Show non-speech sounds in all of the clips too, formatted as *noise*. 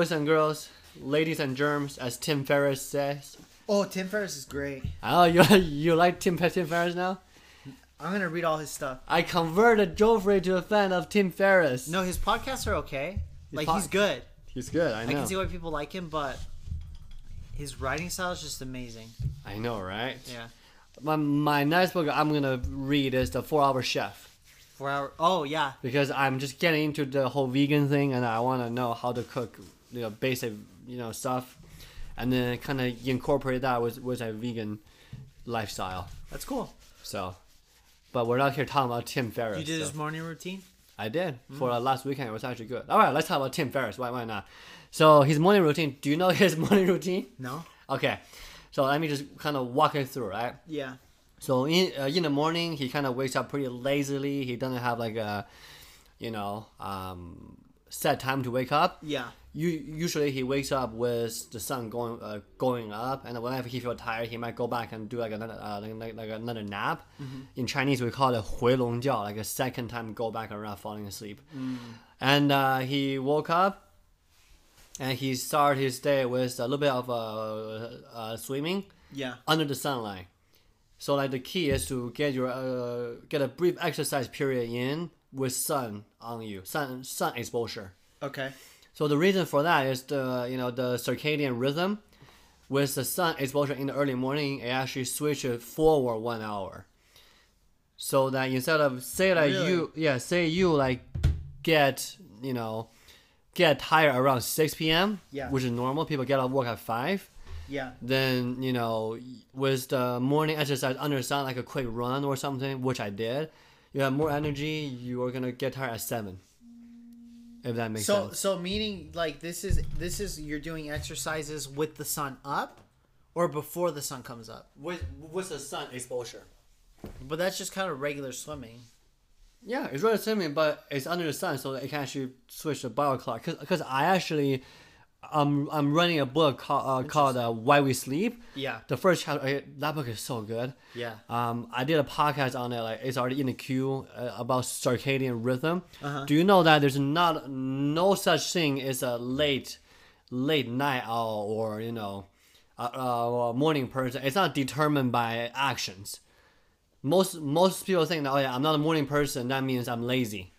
boys and girls, ladies and germs, as Tim Ferriss says. Oh, Tim Ferriss is great. Oh, you *laughs* you like Tim Tim Ferriss now? I'm gonna read all his stuff. I converted Jofre to a fan of Tim Ferriss. No, his podcasts are okay. Like pod- he's good. he's good. I know. I can see why people like him, but his writing style is just amazing. I know, right? Yeah. My my next book I'm gonna read is the Four Hour Chef Four hour. Oh yeah. because I'm just getting into the whole vegan thing and I want to know how to cook, you know, basic, you know, stuff, and then kind of incorporate that with with a vegan lifestyle. That's cool. So, but we're not here talking about Tim Ferriss. You did so- his morning routine. I did for uh, last weekend. It was actually good. All right, let's talk about Tim Ferriss. Why why not? So his morning routine. Do you know *laughs* his morning routine? No. Okay, so let me just kind of walk it through, right? Yeah. So in uh, in the morning, he kind of wakes up pretty lazily. He doesn't have like a, you know, um, set time to wake up. Yeah. You usually he wakes up with the sun going uh, going up, and whenever he feels tired, he might go back and do like another uh, like, like, like another nap. In Chinese, we call it 回笼觉, like a second time go back around falling asleep. And uh, he woke up, and he started his day with a little bit of uh, uh, swimming Yeah. under the sunlight. So like the key is to get your uh, get a brief exercise period in with sun on you, sun sun exposure. Okay. So the reason for that is the you know the circadian rhythm. With the sun exposure in the early morning, it actually switches forward one hour. So that instead of say like Really? you yeah say you like get you know get tired around six p.m. Yeah. which is normal. People get off work at five Yeah. then you know with the morning exercise under sun like a quick run or something which i did you have more energy you are gonna get tired at seven if that makes So sense so meaning like this is this is you're doing exercises with the sun up, or before the sun comes up. with with the sun exposure But that's just kind of regular swimming. yeah it's regular swimming but it's under the sun so it can actually switch the bio clock because i actually I'm, I'm running a book called, uh, called uh, why we sleep Yeah. the first chapter eh, that book is so good Yeah. Um, I did a podcast on it. Like it's already in the queue uh, about circadian rhythm. Uh-huh. Do you know that there's not no such thing as a late, late night owl or you know, a, a morning person? It's not determined by actions. Most most people think that oh yeah I'm not a morning person. That means I'm lazy.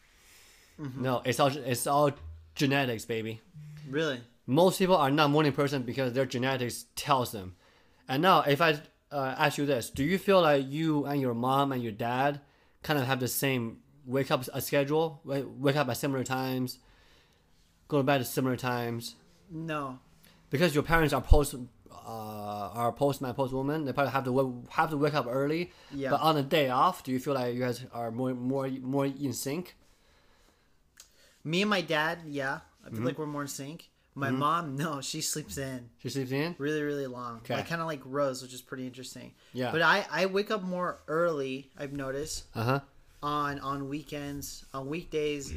Mm-hmm. No, it's all it's all genetics, baby Really. Most people are not morning person because their genetics tells them. And now, if I uh, ask you this, do you feel like you and your mom and your dad kind of have the same wake up a schedule? Wake up at similar times, go to bed at similar times, No. because your parents are post uh, are postman postwoman. They probably have to w- have to wake up early. Yeah. But on a day off, do you feel like you guys are more more more in sync? Me and my dad, yeah. I feel Mm-hmm. like we're more in sync. My mom, no, she sleeps in She sleeps in. really, really long. Okay. Like kind of like Rose, which is pretty interesting. Yeah. But I, I wake up more early. I've noticed Uh huh. on on weekends, on weekdays.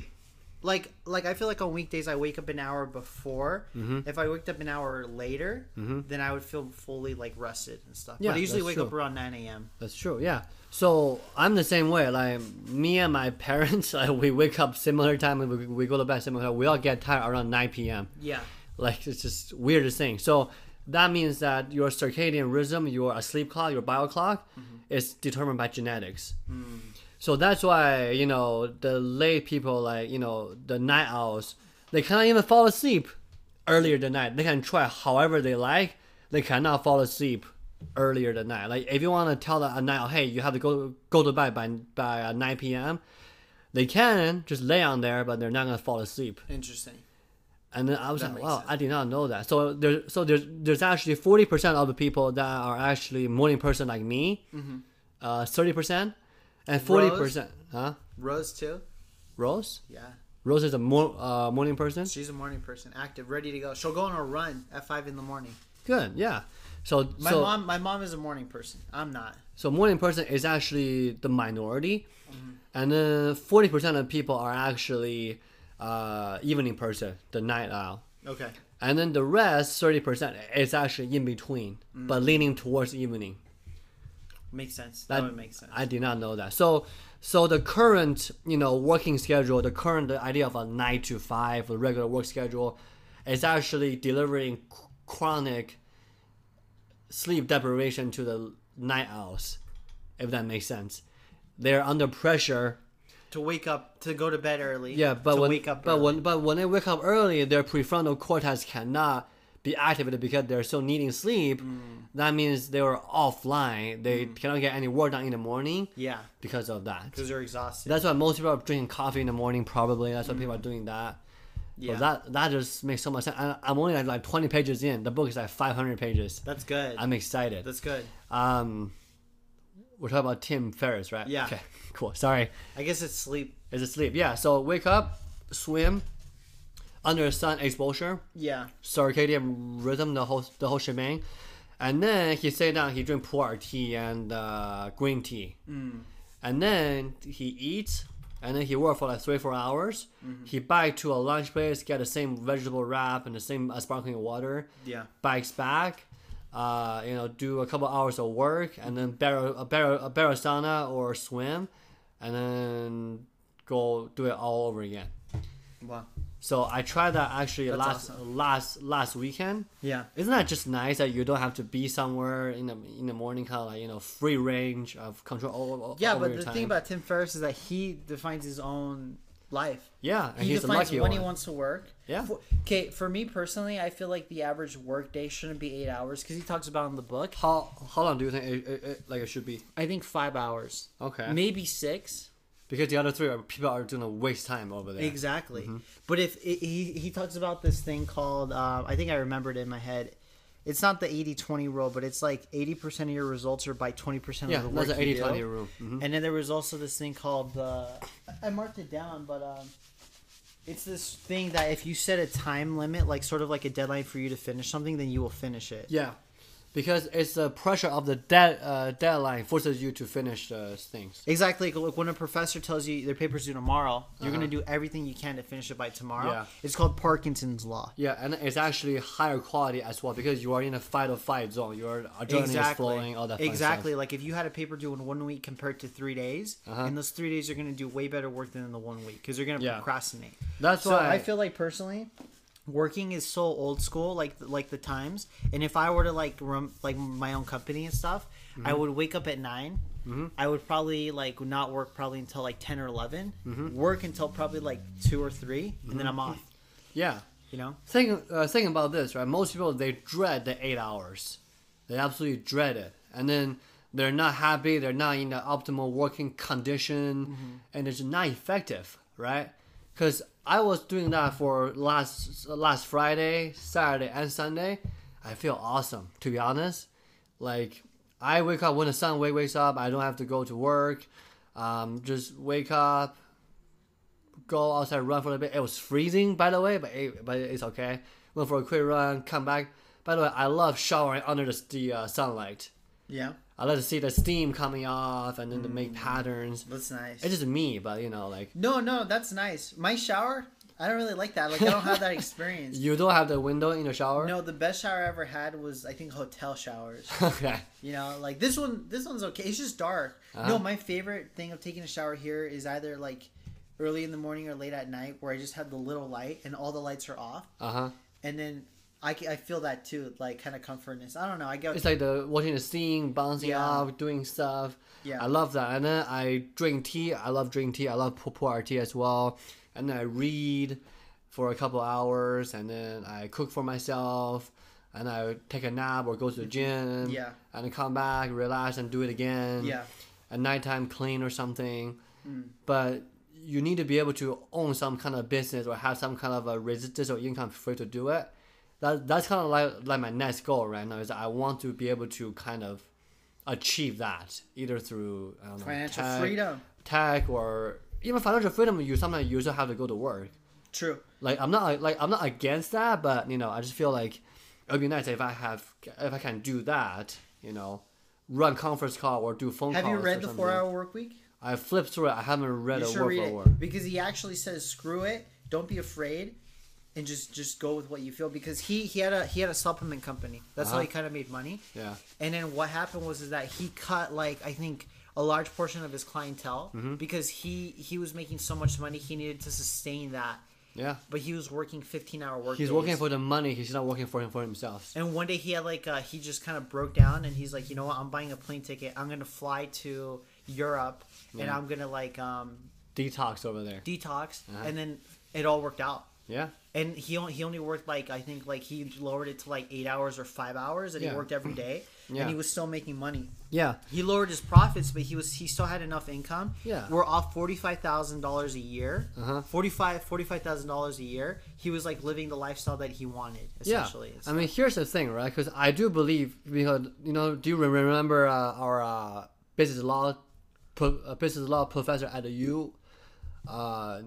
Like like I feel like on weekdays I wake up an hour before. Mm-hmm. If I waked up an hour later, mm-hmm. then I would feel fully like rested and stuff. Yeah, but I usually wake true. up around nine a.m. That's true. Yeah. So I'm the same way. Like me and my *laughs* parents, like we wake up similar time and we, we go to bed similar time. We all get tired around 9 p.m. Yeah. Like it's just weirdest thing. So that means that your circadian rhythm, your sleep clock, your bio clock, mm-hmm. is determined by genetics. Mm. So that's why you know the late people, like you know the night owls, they cannot even fall asleep earlier than night. They can try however they like. They cannot fall asleep earlier than night. Like if you want to tell a night owl, hey, you have to go go to bed by by uh, 9 p.m. They can just lay on there, but they're not gonna fall asleep. Interesting. And then I was That like, wow, sense. I did not know that. So there's so there's there's actually forty percent of the people that are actually morning person like me, uh, thirty percent, and forty percent, huh? Rose too. Rose, Yeah. Rose is a more uh, morning person. She's a morning person, active, ready to go. She'll go on a run at five in the morning. Good, yeah. So My so mom, my mom is a morning person. I'm not. so morning person is actually the minority, and then forty percent of people are actually uh, evening person, the night owl. Okay. And then the rest, thirty percent, is actually in between, but leaning towards evening. Makes sense. That, That- would make sense. I did not know that. So, so the current, you know, working schedule, the current idea of a nine to five, a regular work schedule, is actually delivering chronic sleep deprivation to the night owls, if that makes sense. They're under pressure. To wake up, to go to bed early. Yeah, but to when wake up. but early. when but when they wake up early, their prefrontal cortex cannot be activated because they're still needing sleep. Mm. That means they were offline. They cannot get any work done in the morning yeah, because of that. because they're exhausted. That's why most people are drinking coffee in the morning. Probably that's why people are doing that. yeah, But that that just makes so much sense. I, I'm only like, like 20 pages in. The book is like 500 pages. that's good. I'm excited. that's good. Um, we're talking about Tim Ferriss, right? Yeah. Okay. *laughs* Cool. Sorry. I guess it's sleep. Is it sleep? Yeah. So wake up, swim, under sun exposure, Yeah, circadian rhythm, the whole the whole shebang, and then he sit down. He drink pu'er tea and uh, green tea, and then he eats. And then he work for like three four hours. He bike to a lunch place, get the same vegetable wrap and the same uh, sparkling water. yeah, bikes back, uh, you know, do a couple hours of work, and then barrel a barrel a barrel sauna or swim, and then go do it all over again. wow. So I tried that actually That's last awesome. last last weekend. Yeah, Isn't that just nice that you don't have to be somewhere in the in the morning, kind of like you know free range of control all, all yeah. over But the time. thing about Tim Ferriss is that he defines his own life. yeah, and he defines lucky when one. he wants to work. Yeah. Okay, for me personally, I feel like the average work day shouldn't be eight hours because he talks about in the book. how how long do you think it, it, it, like it should be? I think five hours, Okay, maybe six. Because the other three are people are doing a waste time over there. Exactly. Mm-hmm. But if he he talks about this thing called uh, I think I remembered it in my head. It's not the 80-20 rule, but it's like 80% of your results are by 20% Yeah, of the work that's you 80 do. 20 rule. Mhm. And then there was also this thing called the. I marked it down, but um, it's this thing that if you set a time limit, like sort of like a deadline for you to finish something, then you will finish it. Yeah, because it's the pressure of the dead uh, deadline forces you to finish uh, things. Exactly. Like when a professor tells you their paper's due tomorrow, you're Uh-huh. gonna do everything you can to finish it by tomorrow. Yeah. It's called Parkinson's law. Yeah, and it's actually higher quality as well because you are in a fight or flight zone. Your adrenaline is flowing, all that. exactly. Like if you had a paper due in one week compared to three days, Uh-huh. in those three days you're gonna do way better work than in the one week because you're gonna Yeah. procrastinate. That's So why I feel like personally, working is so old school, like like the times. And if I were to like run like my own company and stuff, I Mm-hmm. would wake up at 9 I would probably like not work probably until like ten or 11 Mm-hmm. Work until probably like two or three, and then I'm off. yeah. You know. Thinking uh, thinking about this, right? Most people they dread the eight hours. They absolutely dread it, and then they're not happy. They're not in the optimal working condition, and it's not effective, right? Because I was doing that for last last Friday, Saturday, and Sunday. I feel awesome, to be honest. Like I wake up when the sun wake, wakes up. I don't have to go to work. Um, just wake up, go outside, run for a bit. It was freezing, by the way, but it, but it's okay. Went for a quick run, come back. By the way, I love showering under the, the uh, sunlight. Yeah, I like to see the steam coming off and then to make patterns. that's nice. It's just me, but you know, like no, no, that's nice. My shower, I don't really like that. Like I don't have that *laughs* experience. you don't have the window in your shower. No, the best shower I ever had was I think hotel showers. *laughs* okay. You know, like this one. This one's okay. It's just dark. Uh-huh. No, my favorite thing of taking a shower here is either like early in the morning or late at night, where I just have the little light and all the lights are off, Uh huh. and then I, I feel that too, like kind of comfortness. I don't know. I get It's like the watching the scene, bouncing Yeah. off, doing stuff. yeah. I love that. And then I drink tea. I love drink tea. I love pu- pu'er tea as well. And then I read for a couple hours, and then I cook for myself, and I take a nap or go to the gym. Yeah. And then come back, relax, and do it again. yeah. At nighttime, clean or something. Mm. But you need to be able to own some kind of business or have some kind of a resistance or income for you to do it. That that's kind of like like my next goal right now is I want to be able to kind of achieve that either through I don't know, Financial tech, freedom. tech or even financial freedom. You sometimes you also have to go to work. True. Like I'm not like I'm not against that, but you know I just feel like it'd be nice if I have if I can do that. You know, run conference call or do phone Have you read the. Four Hour Work Week? I flipped through it. I haven't read You it should word read for it word. because he actually says, "Screw it. Don't be afraid." And just just go with what you feel because he he had a he had a supplement company. That's how Uh-huh. he kind of made money. Yeah. And then what happened was is that he cut like I think a large portion of his clientele Mm-hmm. because he he was making so much money he needed to sustain that. Yeah. but he was working 15 hour work. He's days. working for the money. He's not working for him for himself. And one day he had like uh, he just kind of broke down and he's like, you know what? I'm buying a plane ticket. I'm gonna fly to Europe and I'm gonna like um, Detox over there. detox. Uh-huh. And then it all worked out. Yeah. And he only, he only worked like I think like he lowered it to like eight hours or five hours, and Yeah. he worked every *clears throat* day, Yeah. and he was still making money. Yeah. He lowered his profits, but he was he still had enough income. Yeah. we're off forty five thousand dollars a year. Uh-huh. Forty five forty five thousand dollars a year. He was like living the lifestyle that he wanted. Essentially, Yeah. I mean, here's the thing, right? Because I do believe because you know, do you remember uh, our uh, business law, pro- uh, business law professor at the U, uh,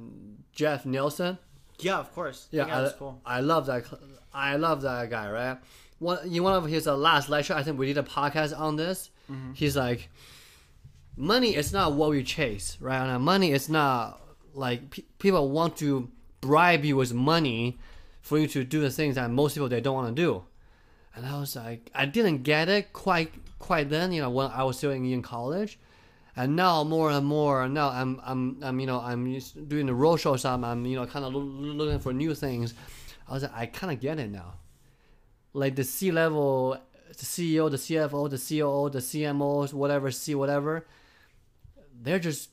Jeff Nielsen? Yeah, of course. Yeah, yeah, I, that's cool. I love that. I love that guy, right? One in one of his uh, last lecture, I think we did a podcast on this. Mm-hmm. He's like, money is not what we chase, right? And money is not like pe- people want to bribe you with money for you to do the things that most people they don't want to do. And I was like, I didn't get it quite quite then, you know, when I was still in, in college. And now more and more, now I'm I'm I'm you know I'm doing the roadshow stuff. I'm you know kind of looking for new things. I was like, I kind of get it now. Like the C level, the CEO, the CFO, the COO, the CMOs, whatever C whatever, they're just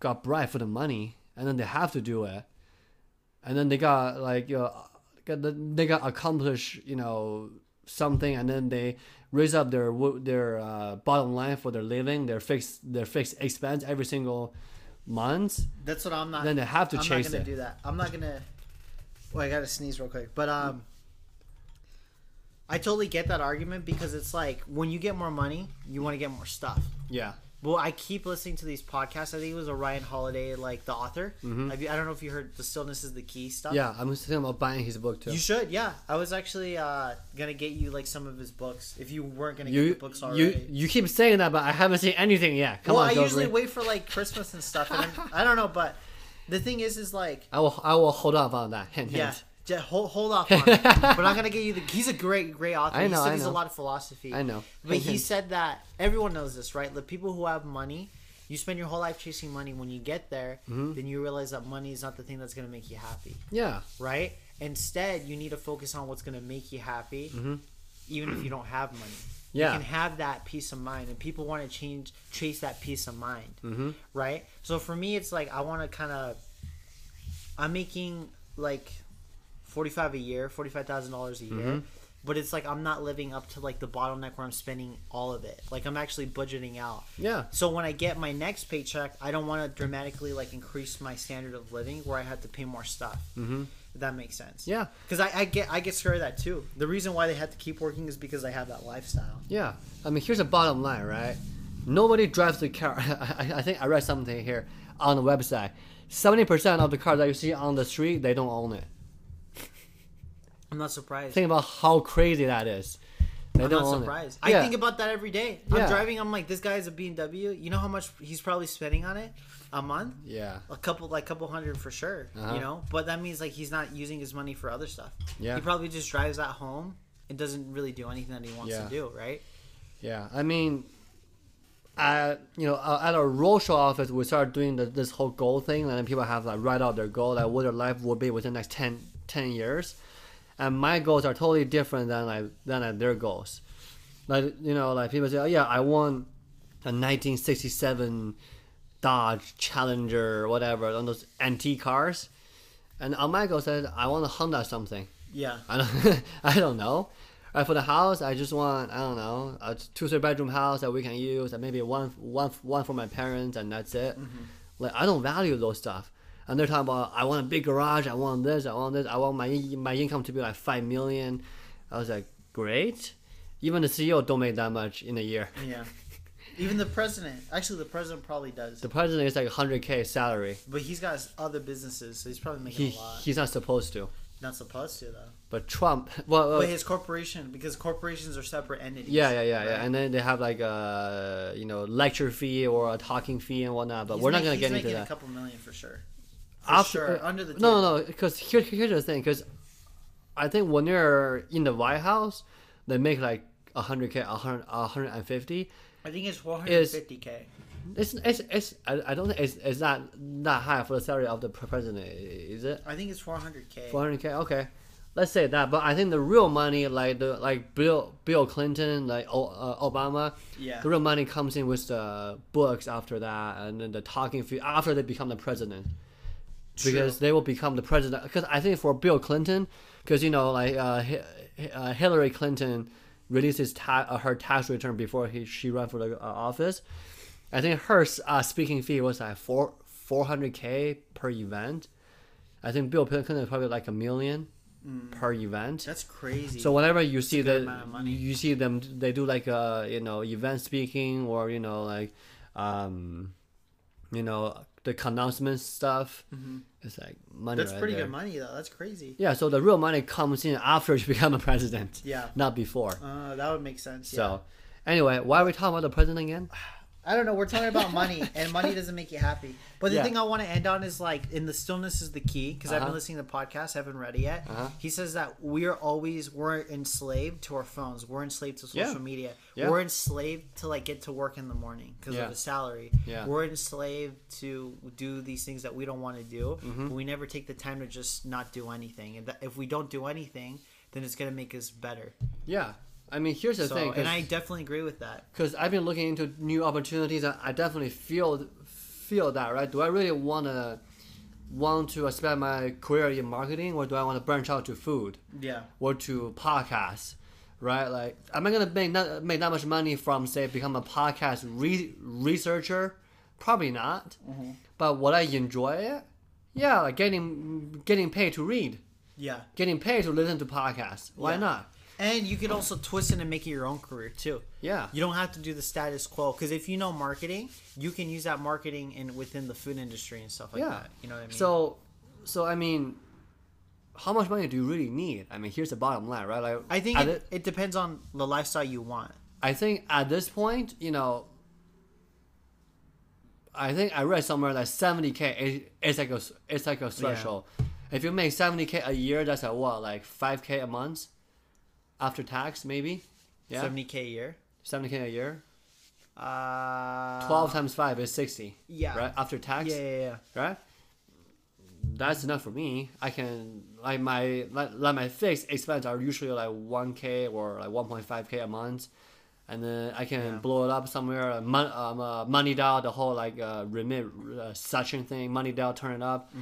got bribed for the money, and then they have to do it, and then they got like you know, they got accomplish you know something, and then they raise up their their uh, bottom line for their living, their fixed their fixed expense every single month. That's what I'm not. Then they have to I'm chase not gonna it. do that. I'm not gonna. Well, I gotta sneeze real quick, but um, I totally get that argument because it's like when you get more money, you want to get more stuff. Yeah, Well, I keep listening to these podcasts. I think it was a Ryan Holiday, like the author. Have you, I don't know if you heard the stillness is the key stuff. Mm-hmm. yeah. I'm thinking about buying his book too. You should, yeah. I was actually uh, gonna get you like some of his books if you weren't gonna get You, the books already. you you keep saying that, but I haven't seen anything yet. Come well, on, I usually wait for like Christmas and stuff, and I don't know, but the thing is, is like I will I will hold off on that. Hint, Yeah. hint. Hold, hold off on it. *laughs* but I'm gonna get you the. He's a great, great author. I he know, I studies a lot of philosophy. I know. But he said that everyone knows this, right? The people who have money, you spend your whole life chasing money. When you get there, Mm-hmm. then you realize that money is not the thing that's gonna make you happy, Yeah, right? Instead, you need to focus on what's gonna make you happy, even if you don't have money. Mm-hmm. Yeah. You can have that peace of mind, and people want to change, chase that peace of mind, Mhm. right? So for me, it's like I want to kind of. I'm making like forty five a year, forty five thousand dollars a year, Mm-hmm. but it's like I'm not living up to like the bottleneck where I'm spending all of it. Like I'm actually budgeting out. yeah, So when I get my next paycheck, I don't want to dramatically like increase my standard of living where I have to pay more stuff. Mm-hmm. If that makes sense. yeah, Because I, I get I get scared of that too. The reason why they had to keep working is because they have that lifestyle. yeah. I mean, here's the bottom line, right? Nobody drives the car. *laughs* I, I think I read something here on the website. Seventy percent of the cars that you see on the street, they don't own it. I'm not surprised. Think about how crazy that is. They I'm don't not surprised. Yeah. I think about that every day. I'm Yeah. driving. I'm like, this guy's a BMW. You know how much he's probably spending on it a month? yeah, A couple, like couple hundred for sure. Uh-huh. You know, but that means like he's not using his money for other stuff. Yeah. He probably just drives at home and doesn't really do anything that he wants Yeah. to do. Right. yeah. I mean, at you know uh, at our roadshow office, we started doing the, this whole goal thing, and then people have like write out their goal, like what their life will be within the next 10, 10 years. And my goals are totally different than like than like, their goals. Like you know, like people say, oh yeah, I want a 1967 Dodge Challenger, whatever, on those antique cars. And on my goal said, I want a Honda something. Yeah. I don't, *laughs* I don't know. Right, for the house, I just want I don't know a two three bedroom house that we can use, and maybe one one one for my parents, and that's it. Mm-hmm. Like I don't value those stuff. And they're talking about I want a big garage, I want this, I want this, I want my my income to be like five million. I was like, great. Even the CEO don't make that much in a year. Yeah. Even the president. Actually, the president probably does. The president is like hundred k salary. But he's got other businesses, so he's probably making He a lot. he's not supposed to. Not supposed to though. But Trump, *laughs* well, well But his corporation, because corporations are separate entities. Yeah, yeah, yeah, yeah. And then they have like a you know lecture fee or a talking fee and whatnot. But He's we're not gonna get into making that. a couple million for sure. After- sure, under the no, no, no. Because here, here's the thing. Because I think when you're in the White House, they make like a hundred k, a hundred, a hundred and fifty. I think it's 450k. It's it's it's. I, I don't think it's it's not that high for the salary of the president, is it? I think it's 400k. 400k. Okay, let's say that. But I think the real money, like the like Bill Bill Clinton, like uh, Obama, Yeah. the real money comes in with the books after that, and then the talking fee after they become the president, because they will become the president. Because I think for Bill Clinton, because you know like uh, uh, Hillary Clinton releases ta- uh, her tax return before he she ran for the uh, office. I think her uh, speaking fee was like four four hundred k per event. I think Bill Clinton is probably like a million per event. That's crazy. So whenever you see the you see them, they do like uh you know event speaking or you know like um you know the announcement stuff. It's like money. Mm-hmm. that's right pretty there. good money though. That's crazy. Yeah, so the real money comes in after you *laughs* become a president, Yeah. not before. Uh, that would make sense. Yeah. So anyway, why are we talking about the president again? *sighs* *sighs* I don't know. We're talking about money, *laughs* and money doesn't make you happy. But the Yeah. thing I want to end on is like, in the stillness is the key because I've been Uh-huh. listening to the podcast, haven't read it yet. Uh-huh. He says that we're always we're enslaved to our phones. We're enslaved to social Yeah. media. Yeah. We're enslaved to like get to work in the morning because of the salary. Yeah. We're enslaved to do these things that we don't want to do, Mm-hmm. but we never take the time to just not do anything. And if we don't do anything, then it's gonna make us better. Yeah, I mean here's the So, thing, and I definitely agree with that. because I've been looking into new opportunities. and I definitely feel feel that right. Do I really want to want to spend my career in marketing, or do I want to branch out to food Yeah. or to podcasts? Right, like, am I gonna make not make that much money from say become a podcast re- researcher? Probably not. Mm-hmm. But would I enjoy it? Yeah, like getting getting paid to read, Yeah. getting paid to listen to podcasts. Why Yeah. not? And you could also twist it and make it your own career too. Yeah. You don't have to do the status quo because if you know marketing, you can use that marketing in within the food industry and stuff like Yeah. that. You know what I mean? So, so I mean, how much money do you really need? I mean, here's the bottom line, right? Like, I think at it, it depends on the lifestyle you want. I think at this point, you know, I think I read somewhere that seventy k is it's like a it's like a threshold. If you make seventy k a year, that's at what like five k a month after tax, maybe. Yeah, Seventy k a year. seventy k a year. Uh, Twelve times five is sixty. Yeah. Right after tax. Yeah, yeah, yeah. right? That's enough for me. I can like my like, like my fixed expense are usually like one k or like one point five k a month, and then I can Yeah. blow it up somewhere. Uh, mon- um, uh, money down the whole like uh, remit uh, suction thing. Money down, turn it up,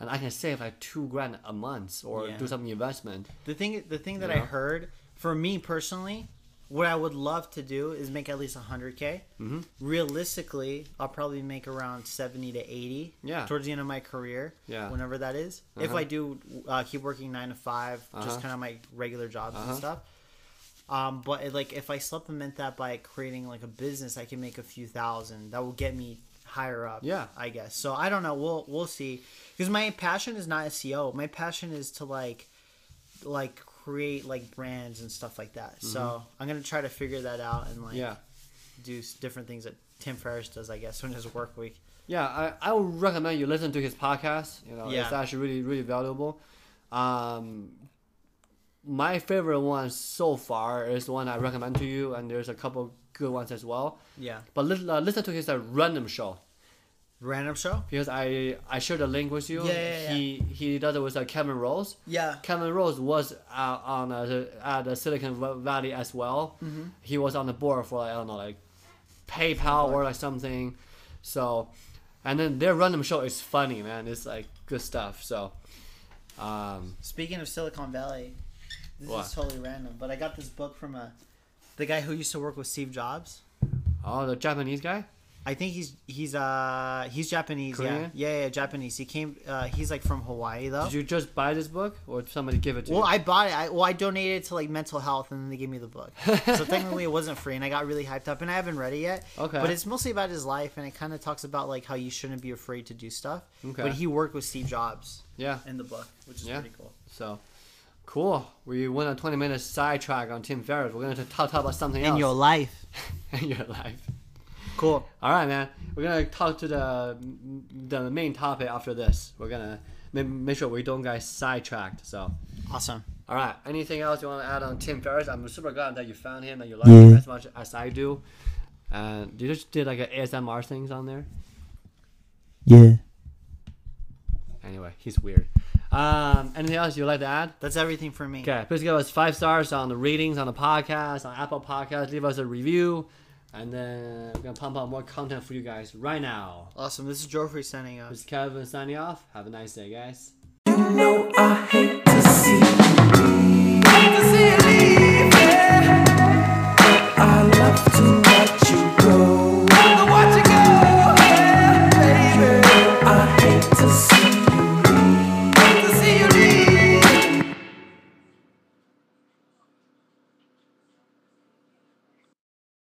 and I can save like two grand a month or Mm-hmm. Yeah. do some investment. The thing, the thing that I heard for me personally, what I would love to do is make at least hundred k. Mm-hmm. Realistically, I'll probably make around seventy to eighty. Yeah. Towards the end of my career. Yeah. Whenever that is, if Uh-huh. I do uh, keep working nine to 5 Uh-huh. just kind of my regular jobs Uh-huh. and stuff. Um, but it, like if I supplement that by creating like a business, I can make a few thousand. That will get me higher up. Yeah. I guess. So I don't know. We'll we'll see. Because my passion is not SEO. My passion is to like like create like brands and stuff like that. So I'm gonna try to figure that out and like Mm-hmm. Yeah. do different things that Tim Ferriss does. I guess *laughs* on his work week. Yeah, I, I would recommend you listen to his podcast. You know, it's actually really, really valuable. Um, my favorite one so far is the one I recommend to you, and there's a couple good ones as well. Yeah. But listen, uh, listen to his uh, random show Random show. because I I shared the link with you. Yeah, yeah, yeah. He he does it with uh, Kevin Rose. Yeah. Kevin Rose was uh, on uh, the, at the Silicon Valley as well. Mm-hmm. He was on the board for like, I don't know like PayPal or like something. So, and then their random show is funny, man. It's like good stuff. So, um, Speaking of Silicon Valley, this What? is totally random, but I got this book from a the guy who used to work with Steve Jobs. oh, the Japanese guy. I think he's he's uh he's Japanese. Korean? Yeah. yeah, yeah, Japanese. He came. Uh, he's like from Hawaii though. Did you just buy this book or did somebody give it to well, you? Well, I bought it. I, well, I donated it to like mental health, and then they gave me the book. *laughs* so technically, it wasn't free, and I got really hyped up. And I haven't read it yet. Okay. But it's mostly about his life, and it kind of talks about like how you shouldn't be afraid to do stuff. Okay. But he worked with Steve Jobs yeah. in the book, which is Yeah. pretty cool. So, cool. We went a twenty minute sidetrack on Tim Ferriss. We're gonna talk, talk about something In else your life. *laughs* in your life. Cool. All right, man. We're gonna talk to the the main topic after this. We're gonna make, make sure we don't get sidetracked. So, Awesome. all right. Anything else you want to add on Tim Ferriss? I'm super glad that you found him and you like him as much as I do. And you just did like an ASMR things on there. Yeah. Anyway, he's weird. Um, anything else you'd like to add? That's everything for me. Okay, please give us five stars on the ratings on the podcast, on Apple Podcast. Leave us a review, and then we're gonna pump out more content for you guys right now. Awesome. This is Jofre signing off. This is Keven signing off. Have a nice day, guys. You know